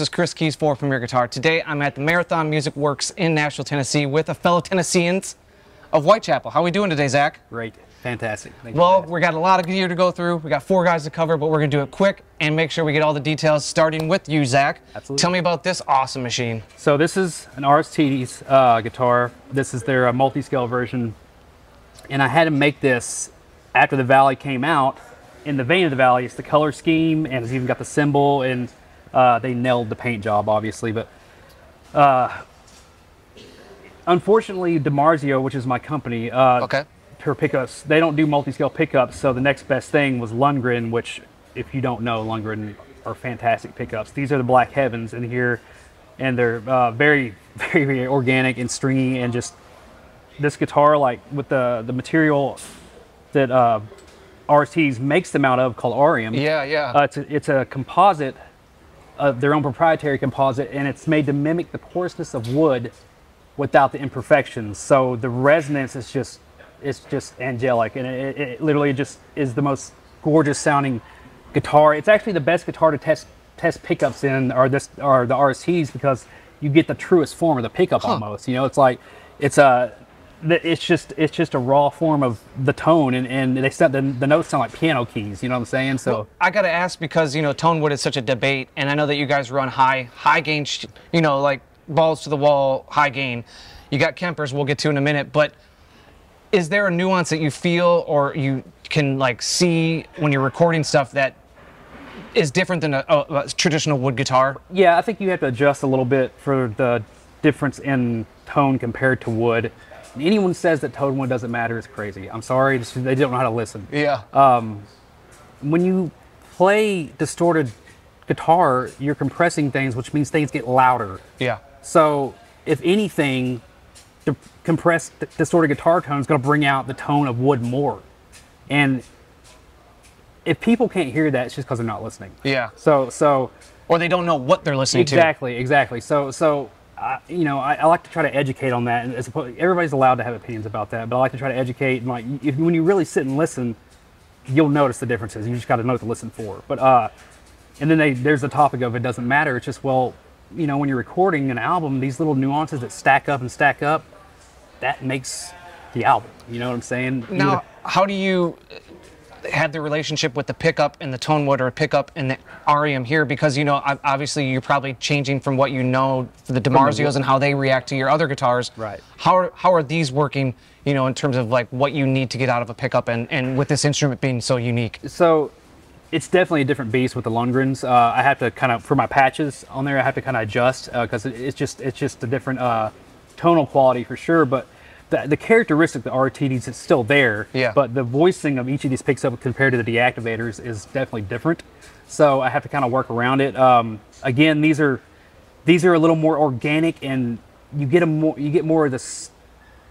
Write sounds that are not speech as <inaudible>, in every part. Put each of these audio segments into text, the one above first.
This is Chris Kies for Premier Guitar. Today I'm at the Marathon Music Works in Nashville, Tennessee with a fellow Tennesseans of Whitechapel. How are we doing today, Zach? Great. Fantastic. Thank Well, we got a lot of gear to go through. We got four guys to cover, but we're gonna do it quick and make sure we get all the details, starting with you, Zach. Absolutely. Tell me about this awesome machine. so this is an Aristides uh, guitar. This is their uh, multi-scale version, and I had to make this after the Valley came out. In the vein of the Valley, it's the color scheme, and it's even got the symbol, and uh, they nailed the paint job, obviously. But uh, unfortunately, DiMarzio, which is my company, uh, Okay. per pickups, they don't do multi-scale pickups. So the next best thing was Lundgren, which, if you don't know, Lundgren are fantastic pickups. These are the Black Heavens in here, and they're uh, very, <laughs> very, very organic and stringy, and just this guitar, like with the the material that uh, Aristides makes them out of, called Arium. Yeah, yeah. Uh, it's a, it's a composite, uh, their own proprietary composite, and it's made to mimic the coarseness of wood without the imperfections. So the resonance is just it's just angelic, and it, it, it literally just is the most gorgeous sounding guitar. It's actually the best guitar to test test pickups in, or this or the Aristides because you get the truest form of the pickup almost. You know, it's like it's a it's just it's just a raw form of the tone, and, and they sound the, the notes sound like piano keys. You know what I'm saying? So. I gotta ask because you know Tonewood is such a debate, and I know that you guys run high, high gain, sh- you know, like balls to the wall, high gain. You got Kempers, we'll get to in a minute, but is there a nuance that you feel or you can like see when you're recording stuff that is different than a, a, a traditional wood guitar? Yeah, I think you have to adjust a little bit for the difference in tone compared to wood. Anyone says that tone wood doesn't matter is crazy. I'm sorry, just, they don't know how to listen. Yeah. Um, when you play distorted guitar, you're compressing things, which means things get louder. yeah. So, if anything, the compressed, distorted guitar tone is going to bring out the tone of wood more. And if people can't hear that, it's just because they're not listening. Yeah. So, so Or they don't know what they're listening to. Exactly, exactly. So, so uh, you know, I, I like to try to educate on that, and as opposed, everybody's allowed to have opinions about that, but I like to try to educate. And like, if, when you really sit and listen, you'll notice the differences. You just got to know what to listen for. But uh, and then they, there's the topic of it doesn't matter. It's just well, you know, when you're recording an album, these little nuances that stack up and stack up, that makes the album. You know what I'm saying? Now, how do you have the relationship with the pickup and the tone wood or pickup and the Arium here? Because you know, obviously, you're probably changing from what you know for the DiMarzios and how they react to your other guitars. Right. How are how are these working? You know, in terms of like what you need to get out of a pickup and and with this instrument being so unique. so it's definitely a different beast with the Lundgrens. Uh, I have to kind of for my patches on there, I have to kind of adjust because it, it's just it's just a different uh, tonal quality for sure. But the, the characteristic of the Aristides is still there. Yeah. But the voicing of each of these picks up compared to the deactivators is definitely different. So I have to kind of work around it. Um, again, these are these are a little more organic, and you get a more you get more of this.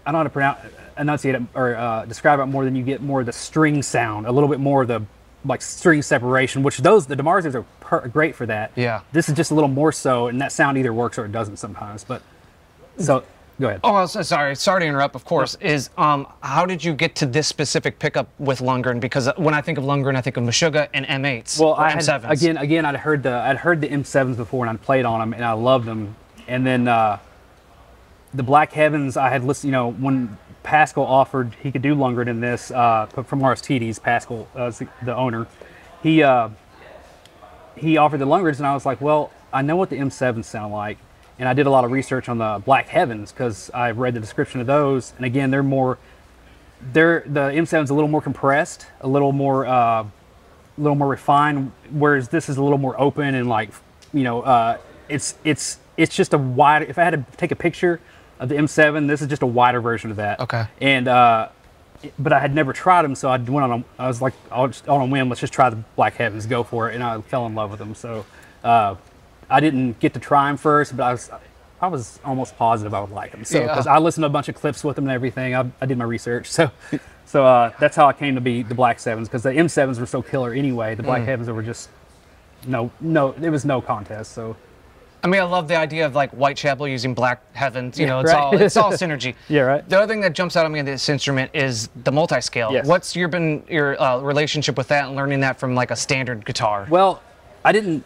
I don't know how to pronounce enunciate it or uh, describe it more than you get more of the string sound, a little bit more of the like string separation, which those the DiMarzios are per- great for that. Yeah. This is just a little more so, and that sound either works or it doesn't sometimes. But so go ahead. Oh, so sorry. Sorry to interrupt. Of course, is um, how did you get to this specific pickup with Lundgren? Because uh, when I think of Lundgren, I think of Meshuggah and M8s. Well, or I had, M7s. again, again, I'd heard the I'd heard the M7s before, and I'd played on them, and I loved them. And then uh, the Black Heavens, I had listened. You know, when Pascal offered he could do Lundgren in this uh, from Aristides, Pascal, uh, the, the owner, he uh, he offered the Lundgrens, and I was like, well, I know what the M7s sound like, and I did a lot of research on the Black Heavens because I read the description of those, and again, they're more they're the M7 is a little more compressed, a little more uh, a little more refined, whereas this is a little more open and like you know uh, it's it's it's just a wide. If I had to take a picture of the M7, this is just a wider version of that. Okay. And uh, but I had never tried them, so I went on. A, I was like, I'll just, on a whim, let's just try the Black Heavens, go for it, and I fell in love with them. So uh, I didn't get to try them first, but I was I was almost positive I would like them. So Yeah. because I listened to a bunch of clips with them and everything, I, I did my research. So so uh, that's how I came to be the Black Sevens because the M sevens were so killer anyway. The Mm. Black Heavens were just no no. It was no contest. So I mean, I love the idea of like Whitechapel using black heavens. You Yeah, know, it's right. all it's all <laughs> synergy. Yeah, right. The other thing that jumps out at me in this instrument is the multi-scale. Yes. What's your been your uh, relationship with that and learning that from like a standard guitar? Well, I didn't.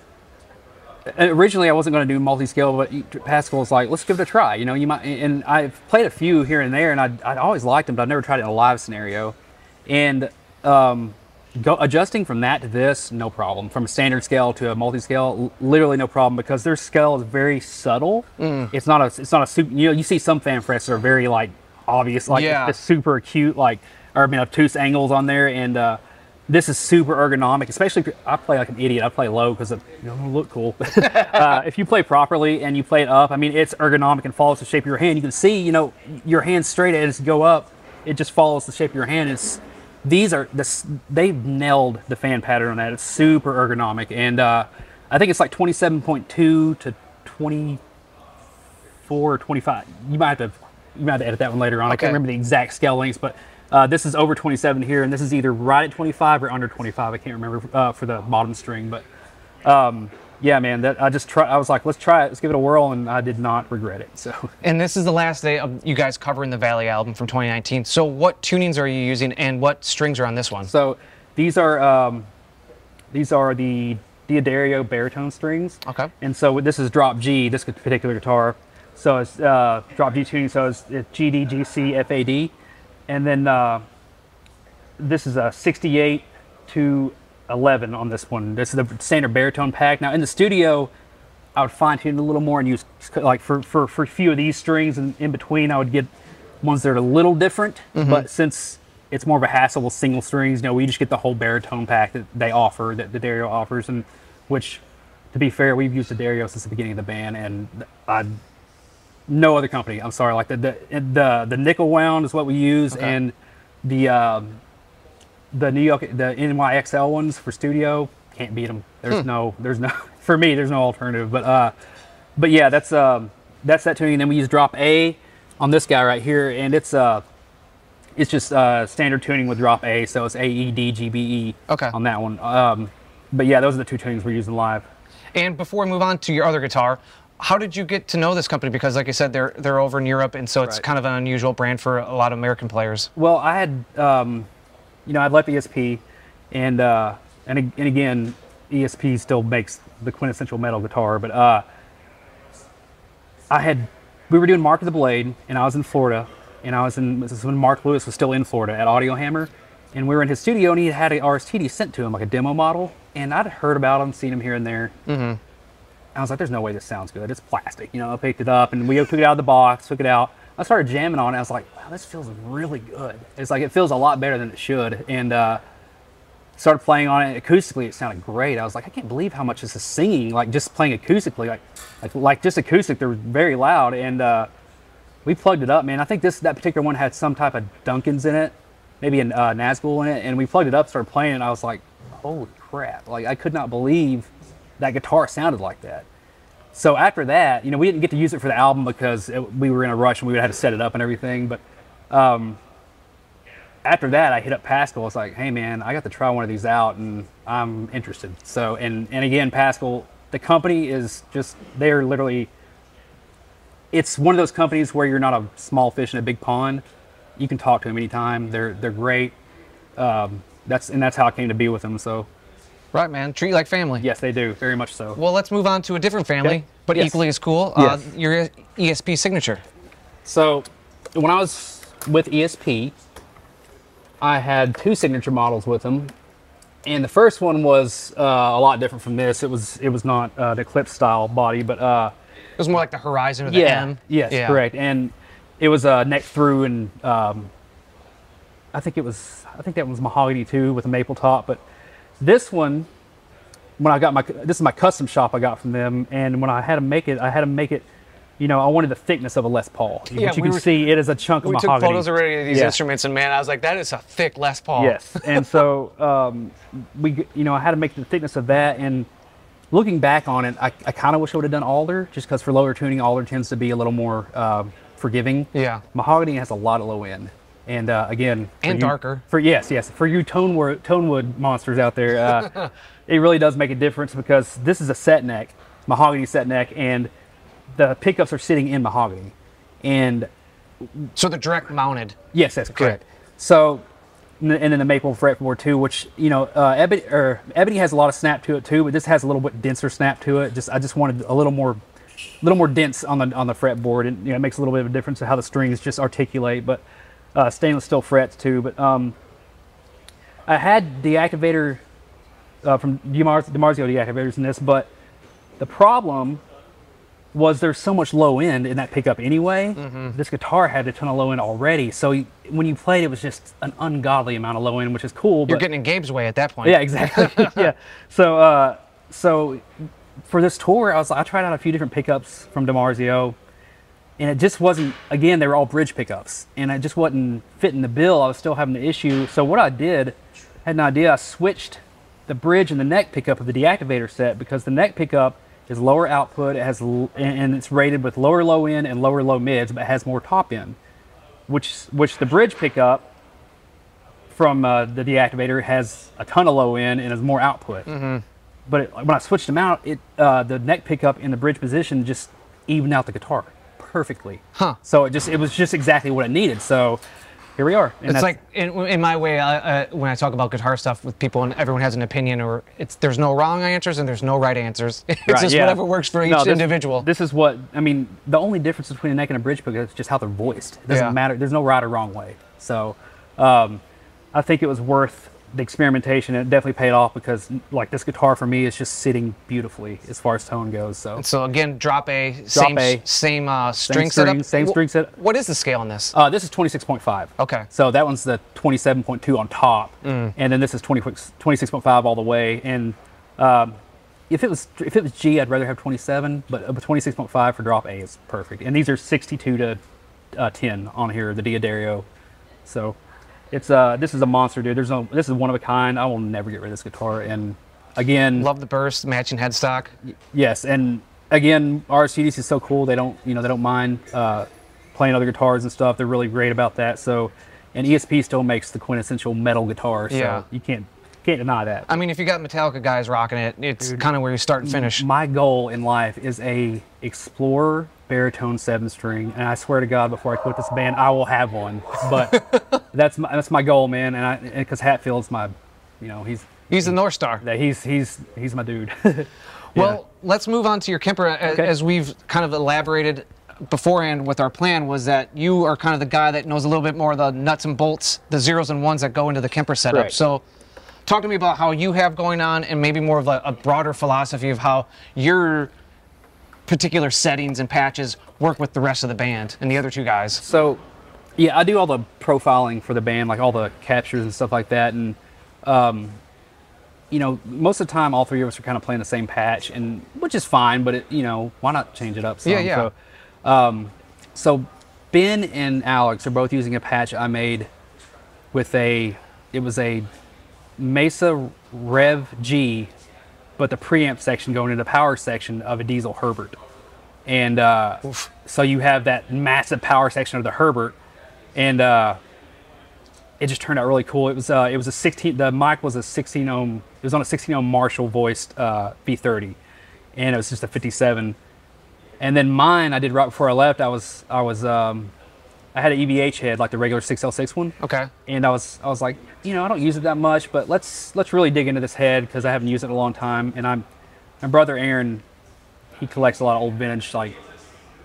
Originally I wasn't going to do multi-scale, but Pascal was like, let's give it a try. You know, you might. And I've played a few here and there, and I I always liked them, but I've never tried it in a live scenario. And um, go adjusting from that to this, no problem. From a standard scale to a multi-scale, literally no problem because their scale is very subtle. It's not a it's not a super. You know, you see some fanfrets that are very like obvious, like Yeah. super acute, like or I mean obtuse angles on there, and uh, this is super ergonomic. Especially if I play like an idiot. I play low because it you know, look cool. <laughs> uh, if you play properly and you play it up, I mean it's ergonomic and follows the shape of your hand. You can see, you know, your hand straight as you go up, it just follows the shape of your hand. It's these are this they've nailed the fan pattern on that. It's super ergonomic, and uh, I think it's like 27.2 to 24 or 25. You might have to you might have to edit that one later on. I can't remember the exact scale lengths, but uh, this is over 27 here, and this is either right at 25 or under 25. I can't remember uh, for the bottom string, but um, yeah, man, that I just try. I was like, let's try it, let's give it a whirl, and I did not regret it. So. <laughs> And this is the last day of you guys covering the Valley album from 2019. So what tunings are you using and what strings are on this one? So these are um, these are the D'Addario baritone strings. Okay. And so this is drop G, this particular guitar. So it's uh, drop G tuning. So it's, it's G D G C F A D, and then uh, this is a 68 to 11 on this one. This is the standard baritone pack. Now in the studio, I would fine tune a little more and use like for for for a few of these strings and in between, I would get ones that are a little different. But since it's more of a hassle with single strings, you know, we just get the whole baritone pack that they offer, that D'Addario offers, and which, to be fair, we've used D'Addario since the beginning of the band, and I no other company. I'm sorry, like the the the, the nickel wound is what we use, Okay. and the um, the New York the NYXL ones for studio can't beat them. There's no there's no <laughs> for me there's no alternative. But uh, but yeah, that's um that's that tuning. And then we use drop A on this guy right here, and it's uh it's just uh standard tuning with drop A, so it's A E D G B E Okay. on that one. Um, but yeah, those are the two tunings we're using live. And before we move on to your other guitar, how did you get to know this company? Because like I said, they're they're over in Europe, and so it's Right. kind of an unusual brand for a lot of American players. Well, I had, um, you know, I'd left ESP, and uh, and and again, ESP still makes the quintessential metal guitar, but uh, I had, we were doing Mark of the Blade, and I was in Florida, and I was in this is when Mark Lewis was still in Florida at Audio Hammer, and we were in his studio, and he had a Aristides sent to him like a demo model, and I'd heard about him, seen him here and there. Mm-hmm. I was like, "There's no way this sounds good. It's plastic." You know, I picked it up, and we took it out of the box, took it out. I started jamming on it. I was like, "Wow, this feels really good." It's like it feels a lot better than it should, and uh, started playing on it acoustically. It sounded great. I was like, I can't believe how much this is singing. Like just playing acoustically, like like like just acoustic. They're very loud, and uh, we plugged it up, man. I think this that particular one had some type of Duncan's in it, maybe a uh, Nazgul in it, and we plugged it up, started playing, it, and I was like, holy crap! Like I could not believe that guitar sounded like that. So after that, you know, we didn't get to use it for the album because it, we were in a rush and we would have to set it up and everything. But um, after that, I hit up Pascal. I was like, "Hey, man, I got to try one of these out, and I'm interested." So, and and again, Pascal, the company is just they're literally. It's one of those companies where you're not a small fish in a big pond. You can talk to them anytime. They're they're great. Um, that's and that's how I came to be with them. So Right, man. Treat you like family. yes, they do very much so. Well, let's move on to a different family, Okay. but Yes. equally as cool. Uh, your ESP signature. So, when I was with ESP, I had two signature models with them, and the first one was uh, a lot different from this. It was it was not uh, the Eclipse style body, but uh, It was more like the Horizon or the yeah, M. yes, Yeah. correct. And it was uh, neck through, and um, I think it was I think that one was mahogany too with a maple top. But this one, when I got my this is my custom shop I got from them, and when I had to make it, I had to make it. You know, I wanted the thickness of a Les Paul. Yeah, but you we can were- see it is a chunk of mahogany. We took photos already of these Yeah. instruments, and man, I was like, that is a thick Les Paul. Yes, and so <laughs> um, we, you know, I had to make the thickness of that. And looking back on it, I, I kind of wish I would have done alder, just because for lower tuning, alder tends to be a little more um forgiving. Yeah. mahogany has a lot of low end, and uh, again, And you- darker. For yes, yes, for you tone wood, tone wood monsters out there, uh, <laughs> it really does make a difference because this is a set neck, mahogany set neck, and the pickups are sitting in mahogany, and So they're direct mounted. Yes, that's correct. So and then and then the maple fretboard too, which you know, uh, ebony or ebony has a lot of snap to it too, but this has a little bit denser snap to it. Just I just wanted a little more, a little more dense on the on the fretboard, and you know, it makes a little bit of a difference to how the strings just articulate. But uh, stainless steel frets too. But um, I had deactivator uh, from DiMar- DiMarzio deactivators in this, but the problem was there's so much low end in that pickup anyway. This guitar had a ton of low end already, so you, when you played, it was just an ungodly amount of low end, which is cool. You're getting in Gabe's way at that point. yeah, exactly. <laughs> yeah. So, uh, so for this tour, I was I tried out a few different pickups from DiMarzio, and it just wasn't. Again, they were all bridge pickups, and it just wasn't fitting the bill. I was still having the issue. So what I did, had an idea. I switched the bridge and the neck pickup of the deactivator set because the neck pickup is lower output. It has l- and it's rated with lower low end and lower low mids, but has more top end, which which the bridge pickup from uh, the deactivator has a ton of low end and has more output. But it, when I switched them out, it uh, the neck pickup in the bridge position just evened out the guitar perfectly. Huh. So it just it was just exactly what it needed. So here we are. And It's like in, in my way uh, uh, when I talk about guitar stuff with people, and everyone has an opinion, or it's there's no wrong answers and there's no right answers. <laughs> It's Right, just yeah. whatever works for each No, this- individual. This is what I mean. The only difference between a neck and a bridge pickup is just how they're voiced. It doesn't Yeah. matter. There's no right or wrong way. So um, I think it was worth the experimentation. It definitely paid off because like this guitar for me is just sitting beautifully as far as tone goes. So so again, drop A, same A. same uh, string string, setup. same string set- What is the scale on this? Uh, this is 26.5. Okay. So that one's the 27.2 on top, Mm. and then this is 20, 26.5 all the way. And um, if it was if it was G, I'd rather have 27, but uh, 26.5 for drop A is perfect. And these are 62 to uh, 10 on here, the D'Addario. So it's uh this is a monster, dude. There's no this is one of a kind. I will never get rid of this guitar. And again, Love the burst, matching headstock. Yes, and again, Aristides is so cool. They don't, you know, they don't mind uh, playing other guitars and stuff. They're really great about that. So, and ESP still makes the quintessential metal guitar. So Yeah. you can't can't deny that. I mean, if you got Metallica guys rocking it, it's kind of where you start and finish. My goal in life is a Explorer baritone seven string, and I swear to God, before I quit this band, I will have one. But <laughs> that's my that's my goal, man. And I because Hetfield's my, you know, he's He's the North Star. that he's he's he's my dude. <laughs> Well, let's move on to your Kemper. A- Okay. As we've kind of elaborated beforehand with our plan, was that you are kind of the guy that knows a little bit more of the nuts and bolts, the zeros and ones that go into the Kemper setup. Correct. So, talk to me about how you have going on, and maybe more of a, a broader philosophy of how your particular settings and patches work with the rest of the band and the other two guys. So, yeah, I do all the profiling for the band, like all the captures and stuff like that. And, um, you know, most of the time, all three of us are kind of playing the same patch, and which is fine. But it, you know, why not change it up? Some? Yeah, yeah. So, um, so Ben and Alex are both using a patch I made with a. It was a Mesa Rev G, but the preamp section going into the power section of a Diezel Herbert. And uh, so you have that massive power section of the Herbert, and uh, it just turned out really cool. It was uh, it was a 16. The mic was a 16 ohm. It was on a 16 ohm Marshall voiced uh, V30, and it was just a 57. And then mine, I did right before I left. I was I was um, I had an EVH head like the regular 6L6 one Okay. and I was I was like, you know, I don't use it that much, but let's let's really dig into this head because I haven't used it in a long time. And I'm my brother Aaron, he collects a lot of old vintage like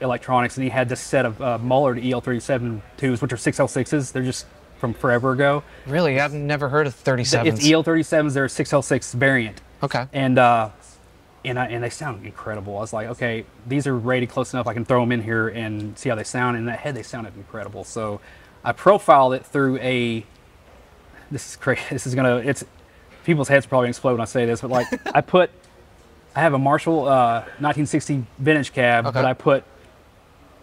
electronics, and he had this set of uh, Mullard EL37 twos, which are 6L6s. They're just from forever ago. Really, I've never heard of 37s. It's EL37s. They're a 6L6 variant, Okay. and uh, and I, and they sound incredible. I was like, okay, these are rated close enough. I can throw them in here and see how they sound. And that head, they sounded incredible. So I profiled it through a. This is crazy. <laughs> This is gonna. It's people's heads probably explode when I say this, but like <laughs> I put, I have a Marshall uh, 1960 vintage cab, Okay. but I put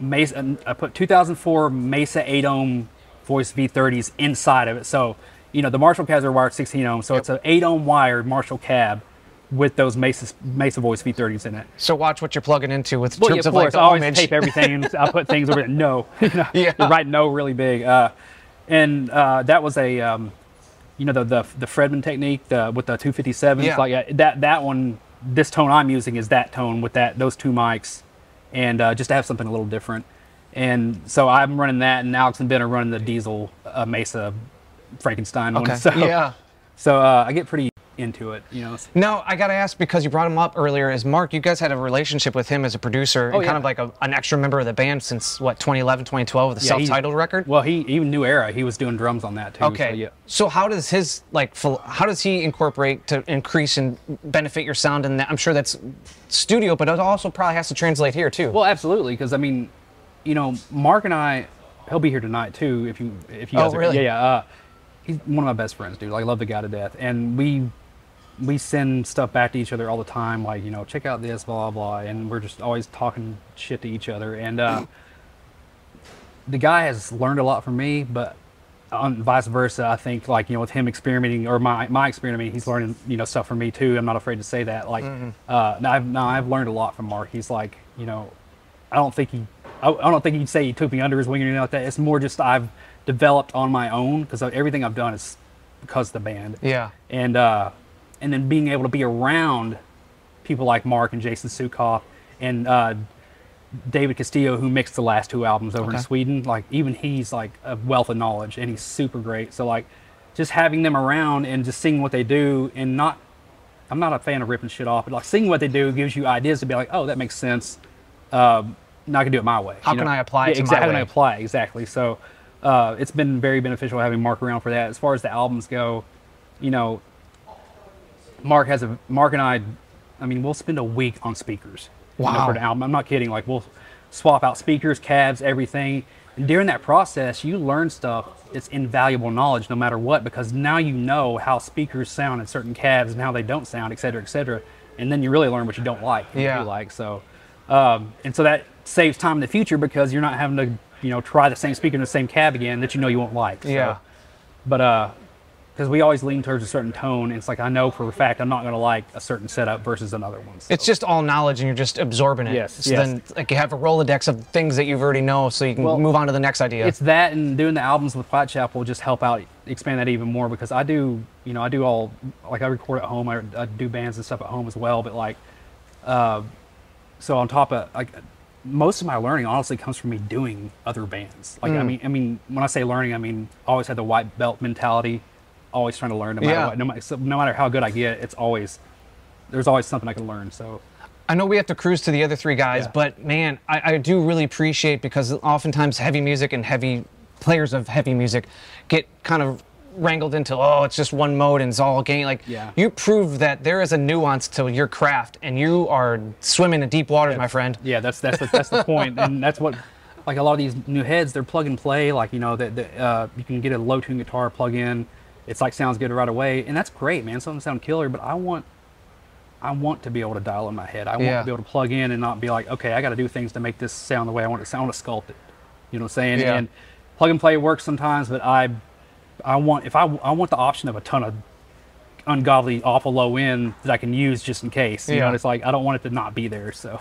Mesa. I put 2004 Mesa 8 ohm voice V30s inside of it. So you know the Marshall cabs are wired 16 ohm, so it's an 8 ohm wired Marshall cab with those Mesa Mesa voice V30s in it. So watch what you're plugging into with Well, yeah, terms of of like course, the I always tape everything I put things over it. No, <laughs> <laughs> you know, Yeah. write no really big. Uh, and uh, that was a, um, you know, the the, the Fredman technique the, with the 257s. Yeah. Like uh, that that one, this tone I'm using is that tone with that those two mics, and uh, just to have something a little different. And so I'm running that, and Alex and Ben are running the Diezel uh, Mesa Frankenstein one. Okay. <laughs> So, Yeah. So uh, I get pretty into it, you know. Now I gotta ask because you brought him up earlier. Is Mark? You guys had a relationship with him as a producer and Oh, yeah. kind of like a, an extra member of the band since what 2011, 2012 with the Yeah, self-titled record. Well, he even New Era, he was doing drums on that too. Okay. So, yeah. So how does his like how does he incorporate to increase and benefit your sound? And that, I'm sure that's studio, but it also probably has to translate here too. Well, absolutely, because I mean, you know, Mark and I, he'll be here tonight too. If you if you Oh, guys, are, really? yeah, yeah. Uh, he's one of my best friends, dude. Like, I love the guy to death, and we we send stuff back to each other all the time. Like, you know, check out this, blah blah, blah, and we're just always talking shit to each other. And uh, <clears throat> the guy has learned a lot from me, but on vice versa, I think like you know with him experimenting or my my experimenting, he's learning you know stuff from me too. I'm not afraid to say that. Like, uh, now I've now I've learned a lot from Mark. He's like you know, I don't think he I, I don't think he'd say he took me under his wing or anything like that. It's more just I've developed on my own because everything I've done is because of the band. yeah. And uh, and then being able to be around people like Mark and Jason Suecof and uh, David Castillo, who mixed the last two albums over in Sweden, like even he's like a wealth of knowledge and he's super great. So like just having them around and just seeing what they do and not I'm not a fan of ripping shit off, but like seeing what they do gives you ideas to be like, oh, that makes sense. Um, now I can do it my way. How you can know? I apply it Yeah, to my exactly, How can I apply it? exactly? So uh, it's been very beneficial having Mark around for that. As far as the albums go, you know, Mark has a Mark and I. I mean, we'll spend a week on speakers. you know, Wow. for an album. I'm not kidding. Like we'll swap out speakers, cabs, everything. And during that process, you learn stuff. It's invaluable knowledge, no matter what, because now you know how speakers sound in certain cabs and how they don't sound, et cetera, et cetera. And then you really learn what you don't like, and Yeah. what you like. So, um, and so that saves time in the future because you're not having to, you know, try the same speaker in the same cab again that you know you won't like. So, Yeah. but uh, because we always lean towards a certain tone, and it's like I know for a fact I'm not going to like a certain setup versus another one. So. It's just all knowledge, and you're just absorbing it. Yes, So yes. then, like, you have a rolodex of things that you've already know, so you can Well, move on to the next idea. it's that and doing the albums with Whitechapel just help out expand that even more because I do you know I do all like I record at home I, I do bands and stuff at home as well but like uh, so on top of like most of my learning honestly comes from me doing other bands like I Mm. mean I mean when I say learning I mean I always had the white belt mentality always trying to learn no matter Yeah. what no, so no matter how good I get it's always there's always something I can learn so I know we have to cruise to the other three guys, Yeah. but man, I, I do really appreciate because oftentimes heavy music and heavy players of heavy music get kind of wrangled into oh it's just one mode and it's all game like Yeah. you prove that there is a nuance to your craft and you are swimming in deep waters my friend Yeah, that's that's the, that's the point, and <laughs> that's what like a lot of these new heads they're plug and play. Like you know that that, uh, you can get a low tune guitar plug in, it's like sounds good right away, and that's great, man. Some of them sound killer, but I want I want to be able to dial in my head. I want Yeah. to be able to plug in and not be like, okay, I got to do things to make this sound the way I want it to sound. To sculpt it. You know what I'm saying? Yeah. And plug and play works sometimes, but I I want if I I want the option of a ton of ungodly awful low end that I can use just in case. You Yeah. know, it's like I don't want it to not be there. So,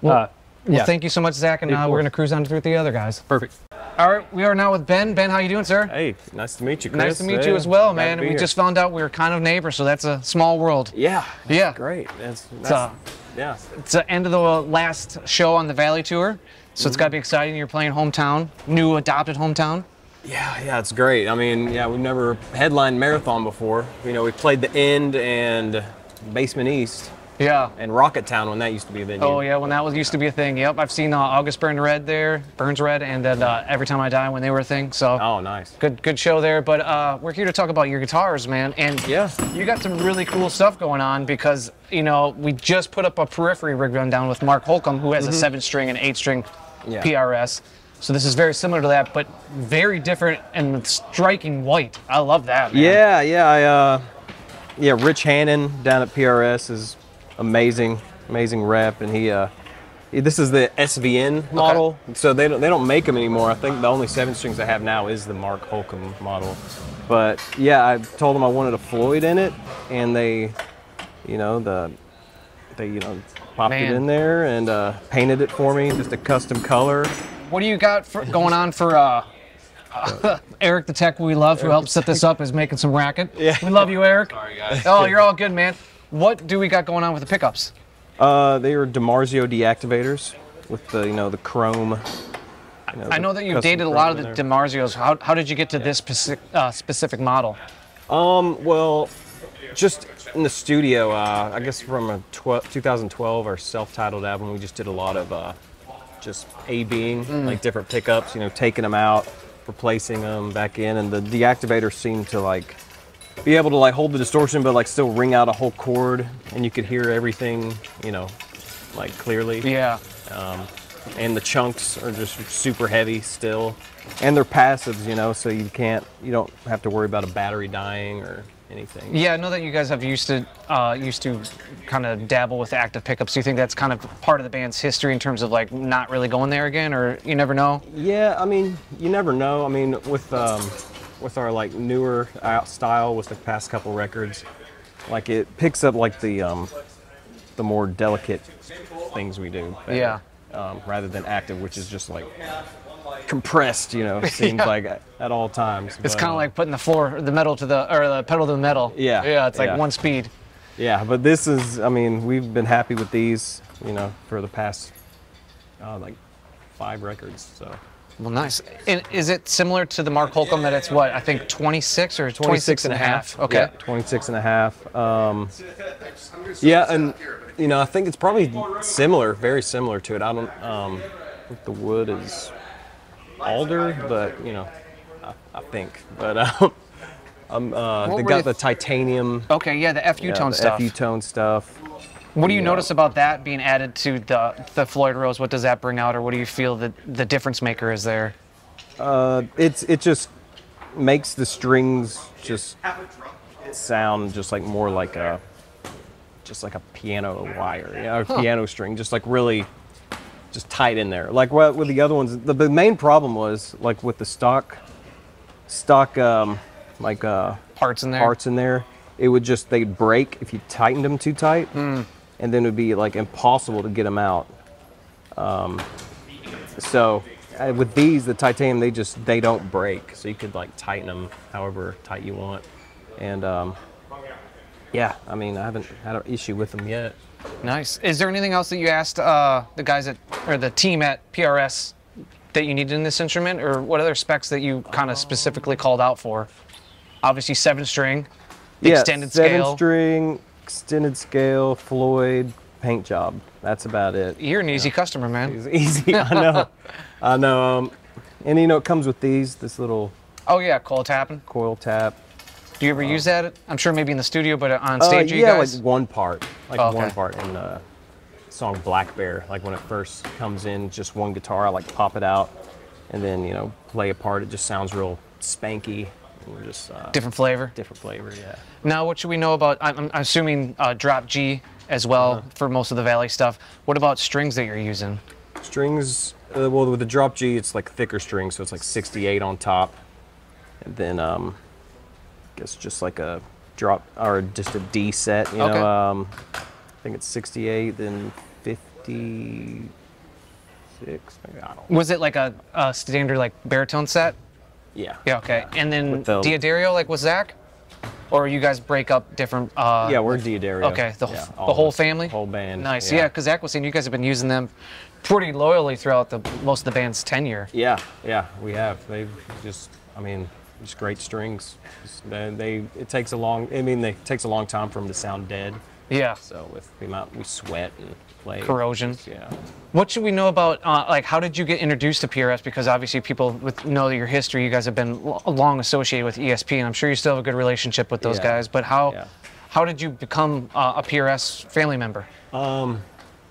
Well- uh, well yeah. thank you so much zach and uh, we're going to cruise on through with the other guys Perfect. All right we are now with ben ben how you doing sir Hey, nice to meet you, Chris. nice to meet Hey, you as well man to and be we here. just found out we were kind of neighbors so that's a small world yeah, Yeah. great. That's, that's uh, yeah. It's the end of the last show on the Valley Tour, so it's got to be exciting. You're playing hometown, new adopted hometown. Yeah, yeah, it's great. I mean, yeah, we've never headlined marathon before. You know, we played the End and Basement East Yeah. and Rocket Town when that used to be a venue. Oh yeah, when that was used to be a thing. Yep, I've seen uh, August Burn Red there, Burns Red, and then uh, Every Time I Die when they were a thing. So Oh, nice. good, good show there. But uh, we're here to talk about your guitars, man. And Yeah. you got some really cool stuff going on because you know we just put up a periphery rig rundown with Mark Holcomb, who has a seven-string and eight-string Mm-hmm. Yeah. PRS. So this is very similar to that, but very different and striking white. I love that. Man. Yeah, yeah, I, uh, yeah, Rich Hannon down at PRS is amazing, amazing rep, and he, uh, this is the SVN model, so they don't they don't make them anymore. I think the only seven strings I have now is the Mark Holcomb model. But yeah, I told them I wanted a Floyd in it, and they, you know, the they you know popped Man. it in there and uh, painted it for me, just a custom color. What do you got for, going on for uh, <laughs> Eric the tech we love, who helped set this up, is making some racket. Yeah. We love you, Eric. Sorry, guys. Oh, you're all good, man. What do we got going on with the pickups? Uh, they are DiMarzio deactivators with the you know the chrome you I know that you've dated a lot of the DiMarzios. How, how did you get to this specific, uh, specific model? Um, well, just in the studio, uh, I guess from a tw- 2012, our self-titled album, we just did a lot of uh, just A-being, Mm. like different pickups, you know, taking them out, replacing them back in, and the deactivator seemed to like be able to like hold the distortion, but like still ring out a whole chord, and you could hear everything, you know, like clearly. Yeah. Um, and the chunks are just super heavy still and they're passives you know so you can't you don't have to worry about a battery dying or anything Yeah, I know that you guys have used to uh, used to kind of dabble with active pickups. Do you think that's kind of part of the band's history in terms of like not really going there again, or you never know? yeah i mean you never know i mean with um with our like newer out style with the past couple records like it picks up like the um the more delicate things we do better, Yeah. um, rather than active which is just like compressed you know it <laughs> seems Yeah. like at, at all times It's kind of uh, like putting the floor, the metal to the or the pedal to the metal. Yeah, Yeah, it's like yeah. one speed. Yeah, but this is, I mean, we've been happy with these, you know, for the past, uh, like, five records. So Well, nice. And is it similar to the Mark Holcomb that it's what I think 26 or 26 and a half. Okay. Yeah, 26 and a half. Um, yeah, and, you know, I think it's probably similar, very similar to it. I don't, um, I think the wood is alder, but, you know, I, I think. But, <laughs> um, um, uh, they got the titanium. Okay, yeah, the FU yeah, tone the stuff. FU tone stuff. What do you yeah. notice about that being added to the the Floyd Rose? What does that bring out, or what do you feel that the difference maker is there? Uh, it's it just makes the strings just sound just like more like a just like a piano wire, you know, a piano string, just like really just tight in there. Like what with the other ones, the, the main problem was like with the stock stock um, like uh, Parts in there. parts in there, it would just they'd break if you tightened them too tight, Hmm. And then it would be like impossible to get them out. Um, so uh, with these, the titanium, they just they don't break, so you could like tighten them however tight you want, and um, yeah, I mean I haven't had an issue with them yet. Nice. Is there anything else that you asked uh, the guys at or the team at PRS that you needed in this instrument, or what other specs that you kind of specifically called out for? Obviously, seven string, extended seven scale. string, extended scale, Floyd paint job. That's about it. You're an easy customer, man. It's easy. I know. <laughs> I know. Um, and you know, it comes with these, this little Oh yeah, coil tapping. coil tap. Do you ever use that? I'm sure maybe in the studio, but on Uh, stage, you yeah, guys. like one part, like Oh, one okay. part in the song Black Bear. Like when it first comes in, just one guitar, I like pop it out, and then you know play a part. It just sounds real spanky, and just uh, Different flavor. different flavor. Yeah. Now, what should we know about? I'm, I'm assuming uh, drop G as well Uh-huh. for most of the Valley stuff. What about strings that you're using? Strings. Uh, well, with the drop G, it's like thicker strings, so it's like 68 on top, and then um, I guess just like a drop or just a D set. You Okay. know, um, I think it's 68, then 56. Maybe I don't. know. Was it like a, a standard like baritone set? Yeah. Yeah. Okay. And then the- D'Addario, like with Zach, or you guys break up different? Uh, Yeah, we're D'Addario. Okay, the, Yeah, the whole family. Whole band. Nice. Yeah, because Zach was saying you guys have been using them pretty loyally throughout the most of the band's tenure. Yeah, yeah, we have. They've just, I mean, just great strings. Just- They, they, it takes a long, I mean, they, it takes a long time for them to sound dead. Yeah. So with the amount we sweat and play. Corrosion. Yeah. What should we know about, uh, like, how did you get introduced to PRS? Because obviously people with know your history. You guys have been lo- long associated with ESP, and I'm sure you still have a good relationship with those Yeah. guys. But how, Yeah. how did you become uh, a PRS family member? Oh,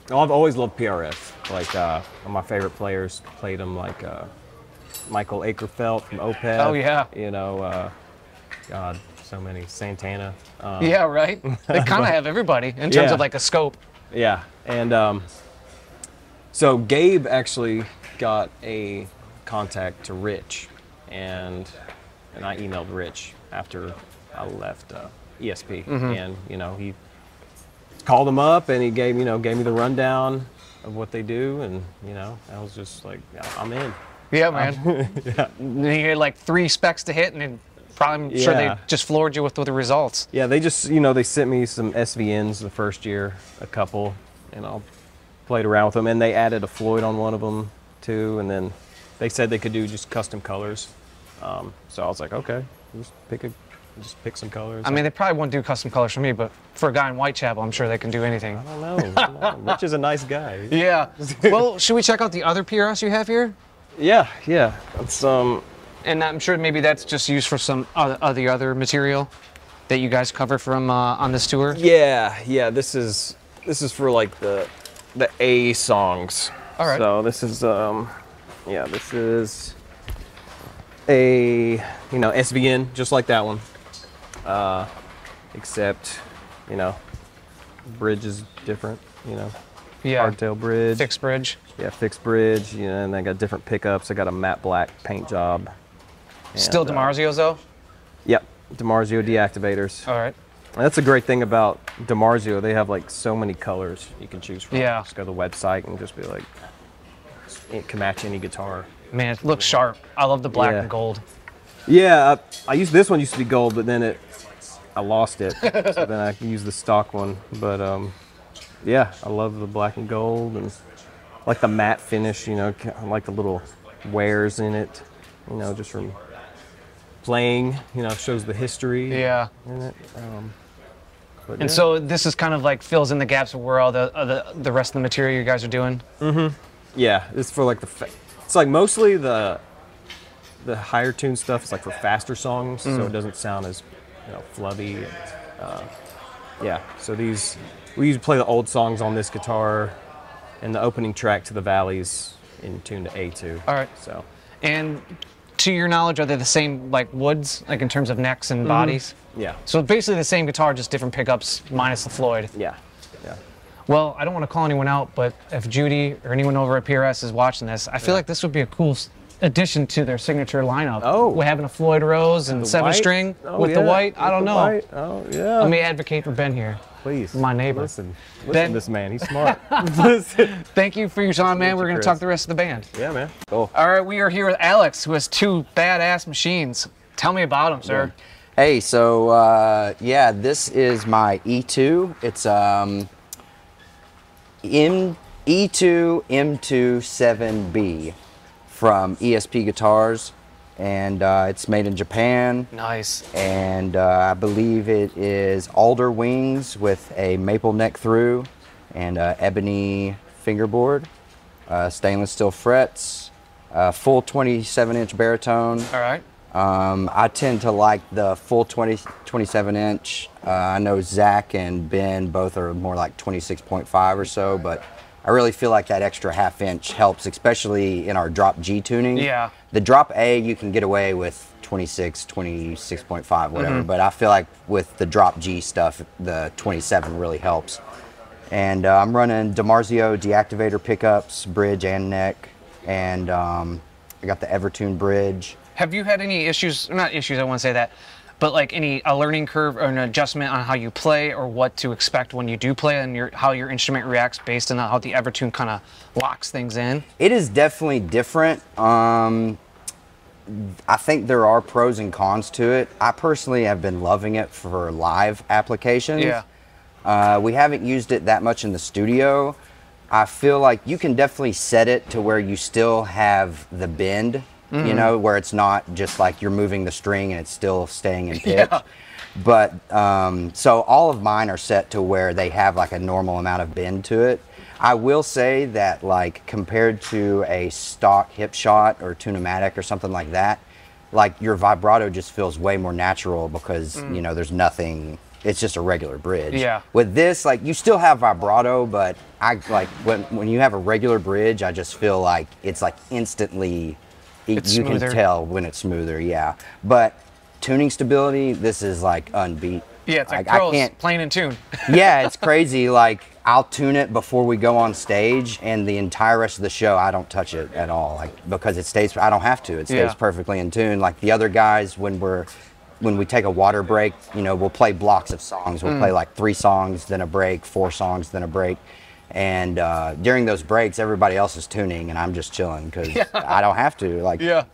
I've always loved PRS. Like, uh, one of my favorite players played them, like uh, Mikael Åkerfeldt from Opeth. Oh, yeah. You know, uh, God, so many. Santana. Um, yeah, right. <laughs> They kind of have everybody in terms Yeah. of like a scope. Yeah, and um, so Gabe actually got a contact to Rich, and and I emailed Rich after I left uh, ESP, and you know he called him up and he gave you know gave me the rundown of what they do, and you know I was just like I'm in. Yeah, man. <laughs> You had like three specs to hit, and then probably I'm sure they just floored you with, with the results. Yeah, they just you know they sent me some SVNs the first year, a couple, and I played around with them, and they added a Floyd on one of them too, and then they said they could do just custom colors. Um, so I was like, okay, just pick a, just pick some colors. I mean, they probably won't do custom colors for me, but for a guy in Whitechapel, I'm sure they can do anything. I don't know. I don't know. Rich is a nice guy. <laughs> Yeah. well, should we check out the other PRS you have here? Yeah, yeah. It's um, And I'm sure maybe that's just used for some other, other other material that you guys cover from uh, on this tour. yeah, yeah. This is this is for like the the A songs. All right. So this is um, yeah, this is a you know SVN just like that one. Uh, except you know, bridge is different. You know, Yeah. hardtail bridge. Fixed bridge. Yeah, fixed bridge. You know, and I got different pickups. I got a matte black paint job. Still And, uh, DiMarzio's though. Yep, DiMarzio deactivators. All right. And that's a great thing about DiMarzio. They have like so many colors you can choose from. Yeah. Just go to the website and just be like, it can match any guitar. Man, it looks sharp. I love the black Yeah. and gold. Yeah, I, I used this one used to be gold, but then it, I lost it. <laughs> so then I used the stock one. But um, yeah, I love the black and gold and like the matte finish. You know, I like the little wears in it. You know, just from playing. You know, shows the history. Yeah. Um, but And yeah. so this is kind of like fills in the gaps of where all the uh, the, the rest of the material you guys are doing. Mm-hmm. Yeah, it's for like the. Fa- it's like mostly the. The higher tune stuff is like for faster songs, so it doesn't sound as, you know, flubby. Uh, yeah, so these we usually play the old songs on this guitar, and the opening track to the Valleys in tune to A2. All right. So And to your knowledge, are they the same like woods, like in terms of necks and mm-hmm. bodies? yeah, So basically the same guitar, just different pickups, minus the Floyd. yeah, yeah. Well, I don't want to call anyone out, but if Judy or anyone over at PRS is watching this, I feel like this would be a cool addition to their signature lineup. Oh. we're having a Floyd Rose and The seven white? string Oh, with the yeah, white. I with don't know. white. Oh yeah. Let me advocate for Ben here. Please, my neighbor. Listen, listen Ben- to this man. He's smart. <laughs> Thank you for your time, man. We're gonna Chris. talk the rest of the band. yeah, man. Cool. All right, we are here with Alex, who has two badass machines. Tell me about them, sir. Hey, so uh, yeah, this is my E2. It's um, M E E2 M27B from ESP Guitars, and uh, it's made in Japan. Nice. And uh, I believe it is alder wings with a maple neck through and uh, ebony fingerboard, uh, stainless steel frets, uh, full 27 inch baritone. All right. Um, I tend to like the full 20, 27 inch. Uh, I know Zach and Ben both are more like 26.5 or so, but I really feel like that extra half inch helps, especially in our drop G tuning. Yeah. The drop A, you can get away with 26, 26.5, whatever, but I feel like with the drop G stuff, the 27 really helps. And uh, I'm running DiMarzio deactivator pickups, bridge and neck, and um, I got the Evertune bridge. Have you had any issues? Not issues. I want to say that, but like any a learning curve or an adjustment on how you play or what to expect when you do play and your how your instrument reacts based on how the Evertune kind of locks things in. It is definitely different. Um, I think there are pros and cons to it. I personally have been loving it for live applications. Yeah. Uh, we haven't used it that much in the studio. I feel like you can definitely set it to where you still have the bend, Mm-hmm. you know, where it's not just like you're moving the string and it's still staying in <laughs> pitch. Yeah. But um, so all of mine are set to where they have like a normal amount of bend to it. I will say that like compared to a stock hip shot or tunematic or something like that, like your vibrato just feels way more natural because you know there's nothing. It's just a regular bridge. Mm. Yeah. With this, like you still have vibrato, but I like when when you have a regular bridge, I just feel like it's like instantly. It- It's you smoother. can tell when it's smoother, yeah. But tuning stability, this is like unbeat. Yeah, it's like I pros can't playing in tune. <laughs> yeah, it's crazy. Like I'll tune it before we go on stage, and the entire rest of the show I don't touch it at all, like because it stays. I don't have to. It stays Yeah. perfectly in tune. Like the other guys, when we're when we take a water break, you know, we'll play blocks of songs. We'll Mm. play like three songs, then a break, four songs, then a break. And uh, during those breaks, everybody else is tuning, and I'm just chilling because <laughs> I don't have to. Like, Yeah.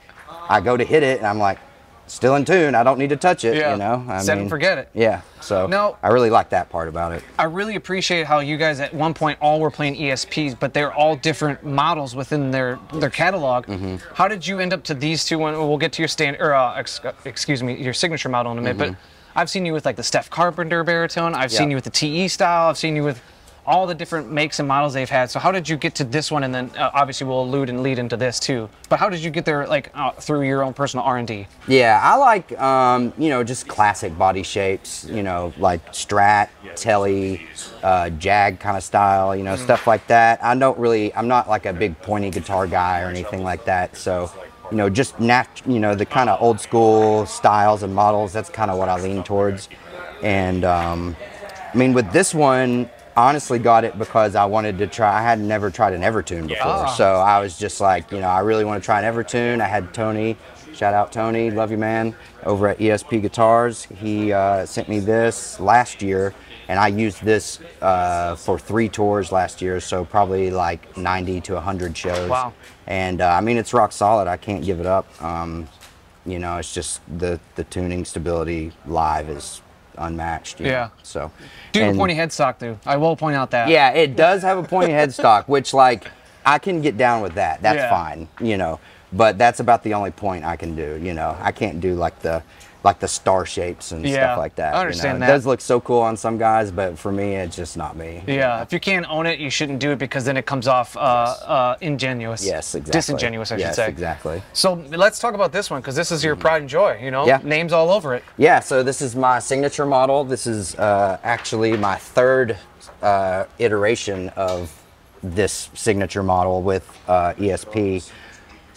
I go to hit it, and I'm like, still in tune. I don't need to touch it. Yeah. You know, I Set and forget it. Yeah. So No. I really like that part about it. I really appreciate how you guys at one point all were playing ESPs, but they're all different models within their their catalog. Mm-hmm. How did you end up to these two? When we'll get to your stand or uh, ex- excuse me, your signature model in a minute. But I've seen you with like the Steph Carpenter baritone. I've seen Mm-hmm. You with the TE style. I've seen you with all the different makes and models they've had. So how did you get to this one? And then uh, obviously we'll allude and lead into this too. But how did you get there, like uh, through your own personal R and D? Yeah, I like um, you know just classic body shapes. You know, like Strat, Tele, uh, Jag kind of style. You know, stuff like that. I don't really. I'm not like a big pointy guitar guy or anything like that. So, you know, just nat- You know, the kind of old school styles and models. That's kind of what I lean towards. And um, I mean, with this one. Honestly, got it because I wanted to try. I had never tried an Evertune before, so I was just like, you know, I really want to try an Evertune. I had Tony Shout out Tony, love you man, over at ESP Guitars. He uh, sent me this last year, and I used this uh, for three tours last year, so probably like 90 to 100 shows. Wow. And uh, I mean, it's rock solid. I can't give it up. Um, you know, it's just the the tuning stability live is unmatched. you know, Yeah. So. Do and- a pointy headstock though? I will point out that. yeah, it does have a pointy headstock, which like I can get down with that. That's Yeah. fine, you know. But that's about the only point I can do. You know, I can't do like the like the star shapes and Yeah, stuff like that. I you understand know. that. It does look so cool on some guys, but for me, it's just not me. Yeah, if you can't own it, you shouldn't do it because then it comes off uh, uh, ingenuous. Yes, exactly. Disingenuous, I yes, should say. exactly. So let's talk about this one because this is your pride and joy. You know, Yeah. names all over it. Yeah, so this is my signature model. This is uh, actually my third uh, iteration of this signature model with uh, ESP.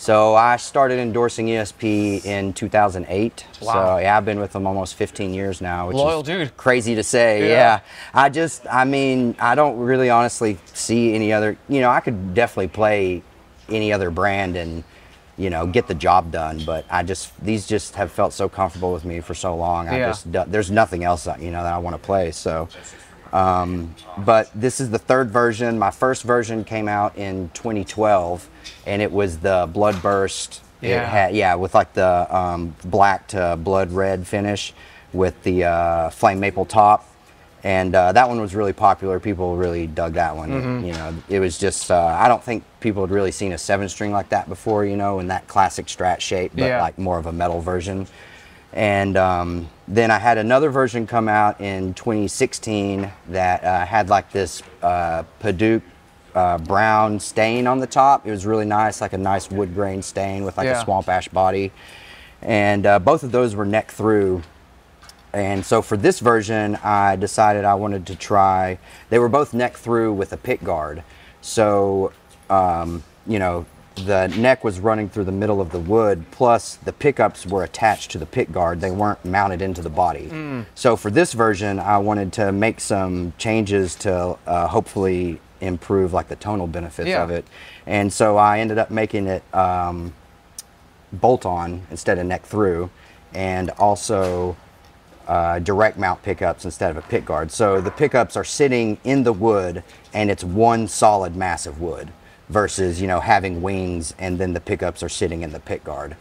So I started endorsing ESP in 2008. Wow. So yeah, I've been with them almost 15 years now, which Loyal is dude. crazy to say. Yeah. Yeah. I just, I mean, I don't really honestly see any other. You know, I could definitely play any other brand and you know get the job done, but I just these just have felt so comfortable with me for so long. I Yeah. just there's nothing else that, you know that I want to play. So. Um, but this is the third version. My first version came out in 2012, and it was the Bloodburst. Yeah. It had, yeah, with like the um, black to blood red finish, with the uh, flame maple top, and uh, that one was really popular. People really dug that one. Mm-hmm. You know, it was just uh, I don't think people had really seen a seven string like that before. You know, in that classic Strat shape, but Yeah. like more of a metal version. And um, then I had another version come out in 2016 that uh, had like this uh, Padauk uh, brown stain on the top. It was really nice, like a nice wood grain stain with like Yeah. a swamp ash body. And uh, both of those were neck through. And so for this version, I decided I wanted to try. They were both neck through with a pick guard. So, um, you know, the neck was running through the middle of the wood, plus the pickups were attached to the pick guard. They weren't mounted into the body. So for this version, I wanted to make some changes to uh, hopefully improve like the tonal benefits Yeah. of it. And so I ended up making it um, bolt on instead of neck through, and also uh, direct mount pickups instead of a pick guard. So the pickups are sitting in the wood, and it's one solid mass of wood, versus you know having wings and then the pickups are sitting in the pick guard.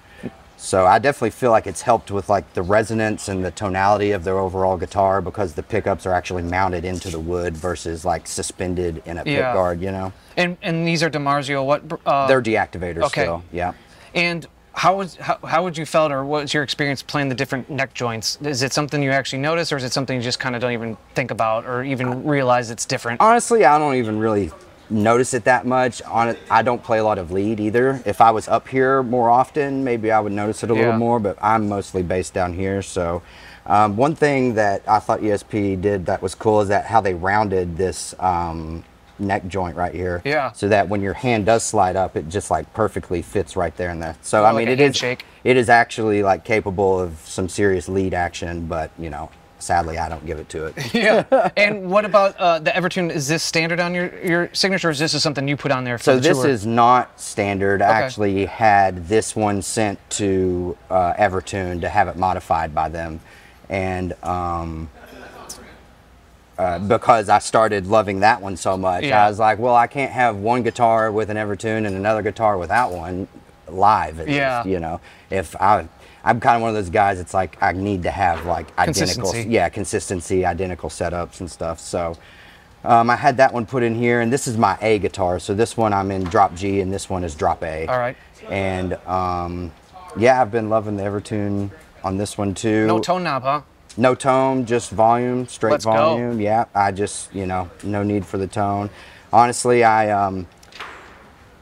So I definitely feel like it's helped with like the resonance and the tonality of their overall guitar because the pickups are actually mounted into the wood versus like suspended in a pick Yeah. guard. You know, And and these are DiMarzio. What? Uh, they're D Activators okay. still. Yeah. And how was how, how would you felt or what was your experience playing the different neck joints? Is it something you actually notice, or is it something you just kind of don't even think about or even realize it's different? honestly, I don't even really notice it that much. On it, I don't play a lot of lead either. If I was up here more often, maybe I would notice it a Yeah. little more. But I'm mostly based down here, so. Um, one thing that I thought ESP did that was cool is that how they rounded this um, neck joint right here. Yeah. So that when your hand does slide up, it just like perfectly fits right there in there. So Oh, I mean, it is handshake. it is actually like capable of some serious lead action, but you know, sadly, I don't give it to it. <laughs> yeah. And what about uh, the Evertune? Is this standard on your your signature, or is this something you put on there for So the this tour? is not standard. I actually had this one sent to uh, Evertune to have it modified by them, and um, uh, because I started loving that one so much, Yeah. I was like, well, I can't have one guitar with an Evertune and another guitar without one live. Yeah. least, you know, if I. I'm kind of one of those guys. It's like I need to have like identical, Consistency. yeah, consistency, identical setups and stuff. So um, I had that one put in here, and this is my A guitar. So this one I'm in drop G, and this one is drop A. All right. And um, yeah, I've been loving the Evertune on this one too. No tone knob, huh? No tone, just volume, straight Let's go. volume. Yeah, I just, you know, no need for the tone. Honestly, I, um,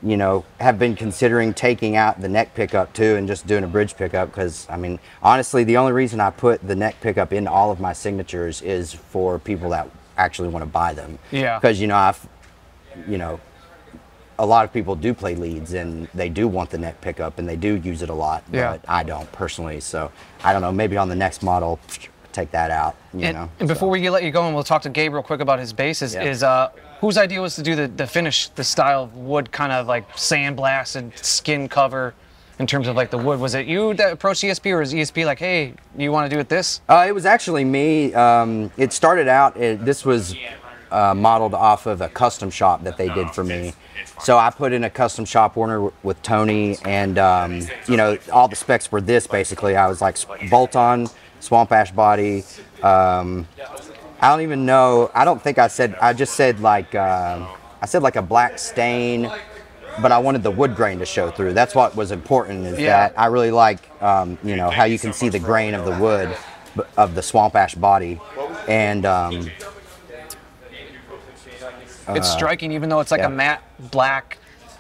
you know, have been considering taking out the neck pickup too and just doing a bridge pickup because, I mean, honestly, the only reason I put the neck pickup in all of my signatures is for people that actually want to buy them. Yeah. Because, you know, I've, you know, a lot of people do play leads and they do want the neck pickup and they do use it a lot, Yeah. but I don't personally. So I don't know, maybe on the next model, take that out, you And, know. and before so. we let you go, and we'll talk to Gabe real quick about his basses. Is uh, whose idea was to do the, the finish, the style of wood, kind of like sandblasted skin cover, in terms of like the wood? Was it you that approached ESP, or was ESP like, hey, you want to do it this? Uh, it was actually me. Um, it started out, it, this was uh, modeled off of a custom shop that they did for me. So I put in a custom shop order with Tony, and um, you know, all the specs were this basically. I was like bolt on, swamp ash body. Um, I don't even know. I don't think I said. I just said like uh, I said like a black stain, but I wanted the wood grain to show through. That's what was important. Is Yeah. that I really like um, you know how you can see the grain of the wood of the swamp ash body, and um, it's striking, even though it's like Uh, yeah. a matte black.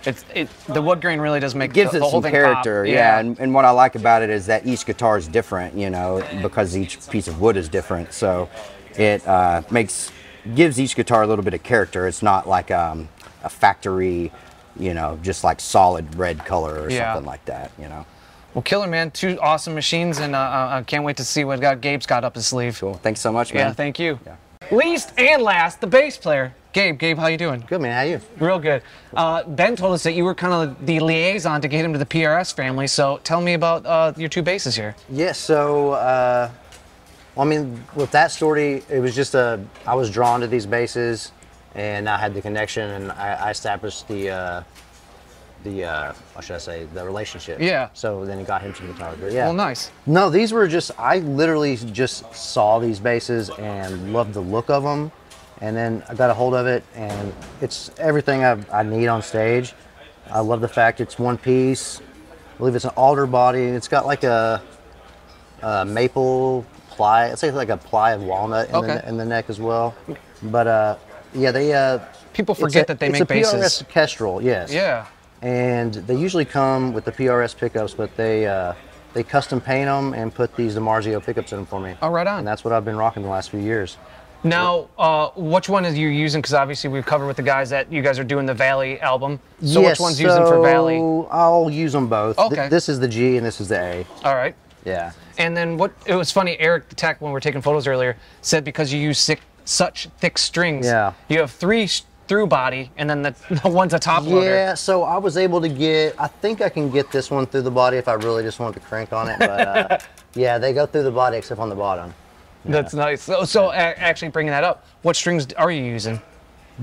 It's it. The wood grain really does make gives the, it the whole some character. Pop. Yeah, and, and what I like about it is that each guitar is different. You know, because each piece of wood is different, so it uh, makes gives each guitar a little bit of character. It's not like um, a factory, you know, just like solid red color or Yeah. something like that. You know. Well, killer man, two awesome machines, and uh, uh, I can't wait to see what got Gabe's got up his sleeve. Cool. Thanks so much, man. Yeah, thank you. Yeah. Least and last, the bass player, Gabe. Gabe, how you doing? Good man, how you? Real good. Uh, ben told us that you were kind of the liaison to get him to the PRS family. So tell me about uh, your two basses here. Yeah, so uh, well, I mean, with that story, it was just a I was drawn to these basses, and I had the connection, and I, I established the uh, the uh, what should I say the relationship. Yeah. So then it got him to the guitar. But yeah. Well, nice. No, these were just I literally just saw these basses and loved the look of them, and then I got a hold of it, and it's everything I, I need on stage. I love the fact it's one piece. I believe it's an alder body. and It's got like a, a maple ply. It's like a ply of walnut in, Okay. the, in the neck as well. But uh, yeah, they uh, People forget a- that they it's make a PRS. Kestrel, yes Yeah. And they usually come with the PRS pickups, but they uh, they custom paint them and put these DiMarzio pickups in them for me. Oh, right on. And that's what I've been rocking the last few years. Now, uh, which one is you using? Because obviously we've covered with the guys that you guys are doing the Valley album. So which one's using for Valley? I'll use them both. Th- Okay. this is the G and this is the A. All right. Yeah. And then what? It was funny. Eric the tech, when we were taking photos earlier, said because you use sick, such thick strings, Yeah. you have three through body, and then the, <laughs> the one's a top loader. Yeah, so I was able to get. I think I can get this one through the body if I really just wanted to crank on it. But uh, <laughs> yeah, they go through the body except on the bottom. That's nice. So, so a- actually bringing that up, what strings are you using?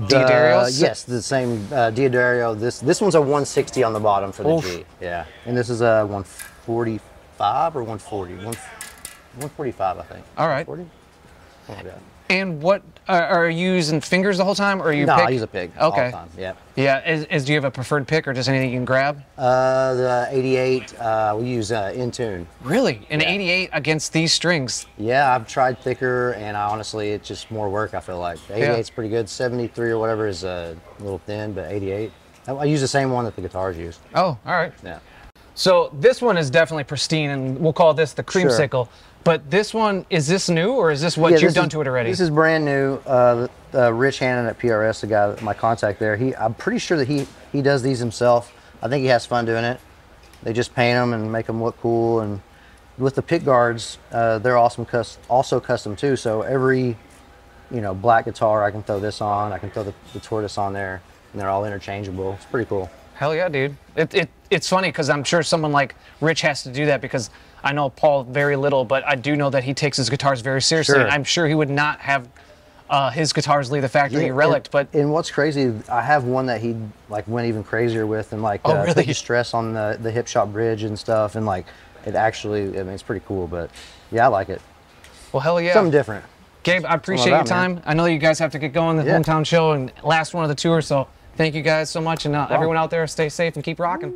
Uh, D'Addarios? yes, the same uh, D'Addario. This this one's a 160 on the bottom for the Oof. G. Yeah, and this is a 145 or 140. One, 145, I think. All right. 40? Something like that. And what are, are you using fingers the whole time, or are you? No, pick? I use a pig. All Okay. the time. Yeah. Yeah. Is, is do you have a preferred pick, or just anything you can grab? Uh, the 88, uh, we use uh, Intune. Really, an Yeah. 88 against these strings? Yeah, I've tried thicker, and I honestly, it's just more work. I feel like the 88 is pretty good. 73 or whatever is uh, a little thin, but 88. I, I use the same one that the guitars use. Oh, all right. Yeah. So this one is definitely pristine, and we'll call this the creamsicle. But this one, is this new, or is this what Yeah, you've this done is- to it already? This is brand new. Uh, uh, Rich Hannon at PRS, the guy, my contact there. He, I'm pretty sure that he he does these himself. I think he has fun doing it. They just paint them and make them look cool. And with the pick guards, uh, they're awesome, cus- also custom too. So every you know black guitar, I can throw this on. I can throw the, the tortoise on there, and they're all interchangeable. It's pretty cool. Hell yeah, dude. It, it, it's funny because I'm sure someone like Rich has to do that because I know Paul very little, but I do know that he takes his guitars very seriously. Sure. I'm sure he would not have uh, his guitars leave the factory relic, and, but and what's crazy, I have one that he like went even crazier with, and like Oh, uh, really? put the stress on the the Hipshot bridge and stuff, and like it actually, I mean, it's pretty cool. But yeah, I like it. Well, hell yeah. Something different. Gabe, I appreciate your about, man. time. I know you guys have to get going the Yeah. hometown show and last one of the tour, so thank you guys so much. And uh, everyone out there, stay safe and keep rocking.